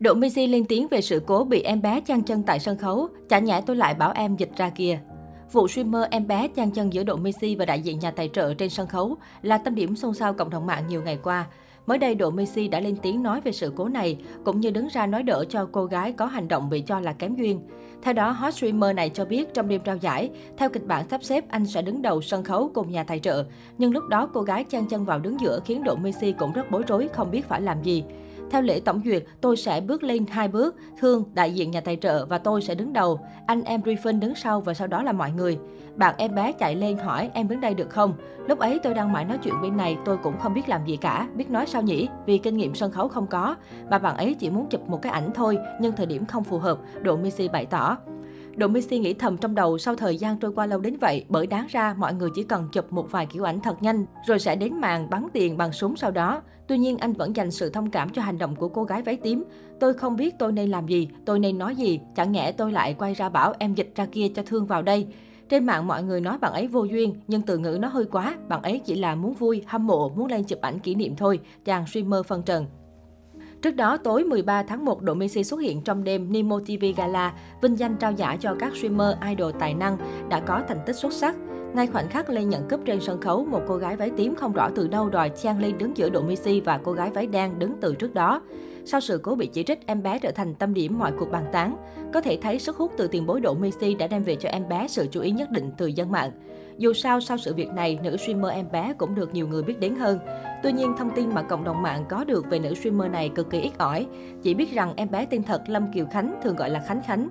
Độ Missy lên tiếng về sự cố bị em bé chăn chân tại sân khấu, chả nhẽ tôi lại bảo em dịch ra kia. Vụ streamer em bé chăn chân giữa Độ Messi và đại diện nhà tài trợ trên sân khấu là tâm điểm xôn xao cộng đồng mạng nhiều ngày qua. Mới đây, Độ Messi đã lên tiếng nói về sự cố này, cũng như đứng ra nói đỡ cho cô gái có hành động bị cho là kém duyên. Theo đó, hot streamer này cho biết trong đêm trao giải, theo kịch bản sắp xếp anh sẽ đứng đầu sân khấu cùng nhà tài trợ. Nhưng lúc đó cô gái chăn chân vào đứng giữa khiến Độ Messi cũng rất bối rối, không biết phải làm gì. Theo lễ tổng duyệt, tôi sẽ bước lên hai bước, Thương, đại diện nhà tài trợ và tôi sẽ đứng đầu. Anh em Griffin đứng sau và sau đó là mọi người. Bạn em bé chạy lên hỏi em đứng đây được không? Lúc ấy tôi đang mãi nói chuyện bên này, tôi cũng không biết làm gì cả, biết nói sao nhỉ, vì kinh nghiệm sân khấu không có. Và bạn ấy chỉ muốn chụp một cái ảnh thôi, nhưng thời điểm không phù hợp, Độ Missy bày tỏ. Độ Messi nghĩ thầm trong đầu sau thời gian trôi qua lâu đến vậy, bởi đáng ra mọi người chỉ cần chụp một vài kiểu ảnh thật nhanh, rồi sẽ đến màn bắn tiền bằng súng sau đó. Tuy nhiên anh vẫn dành sự thông cảm cho hành động của cô gái váy tím. Tôi không biết tôi nên làm gì, tôi nên nói gì, chẳng nhẽ tôi lại quay ra bảo em dịch ra kia cho thương vào đây. Trên mạng mọi người nói bạn ấy vô duyên, nhưng từ ngữ nó hơi quá, bạn ấy chỉ là muốn vui, hâm mộ, muốn lên chụp ảnh kỷ niệm thôi, chàng streamer phân trần. Trước đó, tối 13 tháng 1, Độ Messi xuất hiện trong đêm Nemo TV Gala, vinh danh trao giải cho các streamer idol tài năng đã có thành tích xuất sắc. Ngay khoảnh khắc lên nhận cúp trên sân khấu, một cô gái váy tím không rõ từ đâu đòi chen lên đứng giữa Độ Messi và cô gái váy đen đứng từ trước đó. Sau sự cố bị chỉ trích, em bé trở thành tâm điểm mọi cuộc bàn tán. Có thể thấy sức hút từ tiền bối Độ Messi đã đem về cho em bé sự chú ý nhất định từ dân mạng. Dù sao, sau sự việc này, nữ streamer em bé cũng được nhiều người biết đến hơn. Tuy nhiên, thông tin mà cộng đồng mạng có được về nữ streamer này cực kỳ ít ỏi. Chỉ biết rằng em bé tên thật Lâm Kiều Khánh, thường gọi là Khánh Khánh.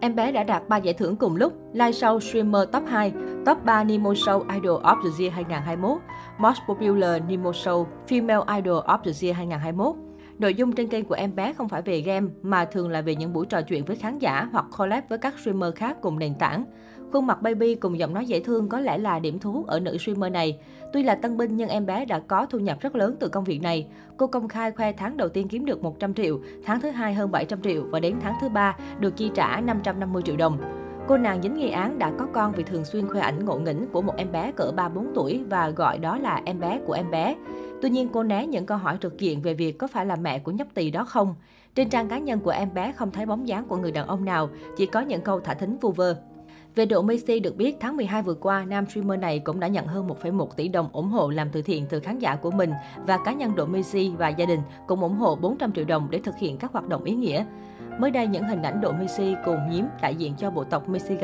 Em bé đã đạt 3 giải thưởng cùng lúc, live show streamer top 2, top 3 Nemo Show Idol of the Year 2021, Most Popular Nemo Show Female Idol of the Year 2021. Nội dung trên kênh của em bé không phải về game mà thường là về những buổi trò chuyện với khán giả hoặc collab với các streamer khác cùng nền tảng. Khuôn mặt baby cùng giọng nói dễ thương có lẽ là điểm thu hút ở nữ streamer này. Tuy là tân binh nhưng em bé đã có thu nhập rất lớn từ công việc này. Cô công khai khoe tháng đầu tiên kiếm được 100 triệu, tháng thứ hai hơn 700 triệu và đến tháng thứ ba được chi trả 550 triệu đồng. Cô nàng dính nghi án đã có con vì thường xuyên khoe ảnh ngộ nghĩnh của một em bé cỡ 3-4 tuổi và gọi đó là em bé của em bé. Tuy nhiên cô né những câu hỏi trực diện về việc có phải là mẹ của nhóc tỳ đó không. Trên trang cá nhân của em bé không thấy bóng dáng của người đàn ông nào, chỉ có những câu thả thính vu vơ. Về độ Messi được biết, tháng 12 vừa qua, nam streamer này cũng đã nhận hơn 1,1 tỷ đồng ủng hộ làm từ thiện từ khán giả của mình và cá nhân độ Messi và gia đình cũng ủng hộ 400 triệu đồng để thực hiện các hoạt động ý nghĩa. Mới đây, những hình ảnh độ Messi cùng nhiếm đại diện cho bộ tộc Messi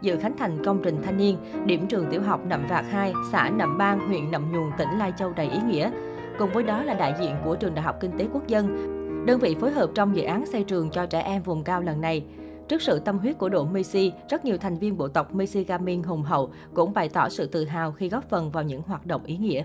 dự khánh thành công trình thanh niên, điểm trường tiểu học Nậm Vạc 2, xã Nậm Bang, huyện Nậm Nhùn, tỉnh Lai Châu đầy ý nghĩa. Cùng với đó là đại diện của trường Đại học Kinh tế Quốc dân, đơn vị phối hợp trong dự án xây trường cho trẻ em vùng cao lần này. Trước sự tâm huyết của Độ Messi, rất nhiều thành viên bộ tộc Messi hùng hậu cũng bày tỏ sự tự hào khi góp phần vào những hoạt động ý nghĩa.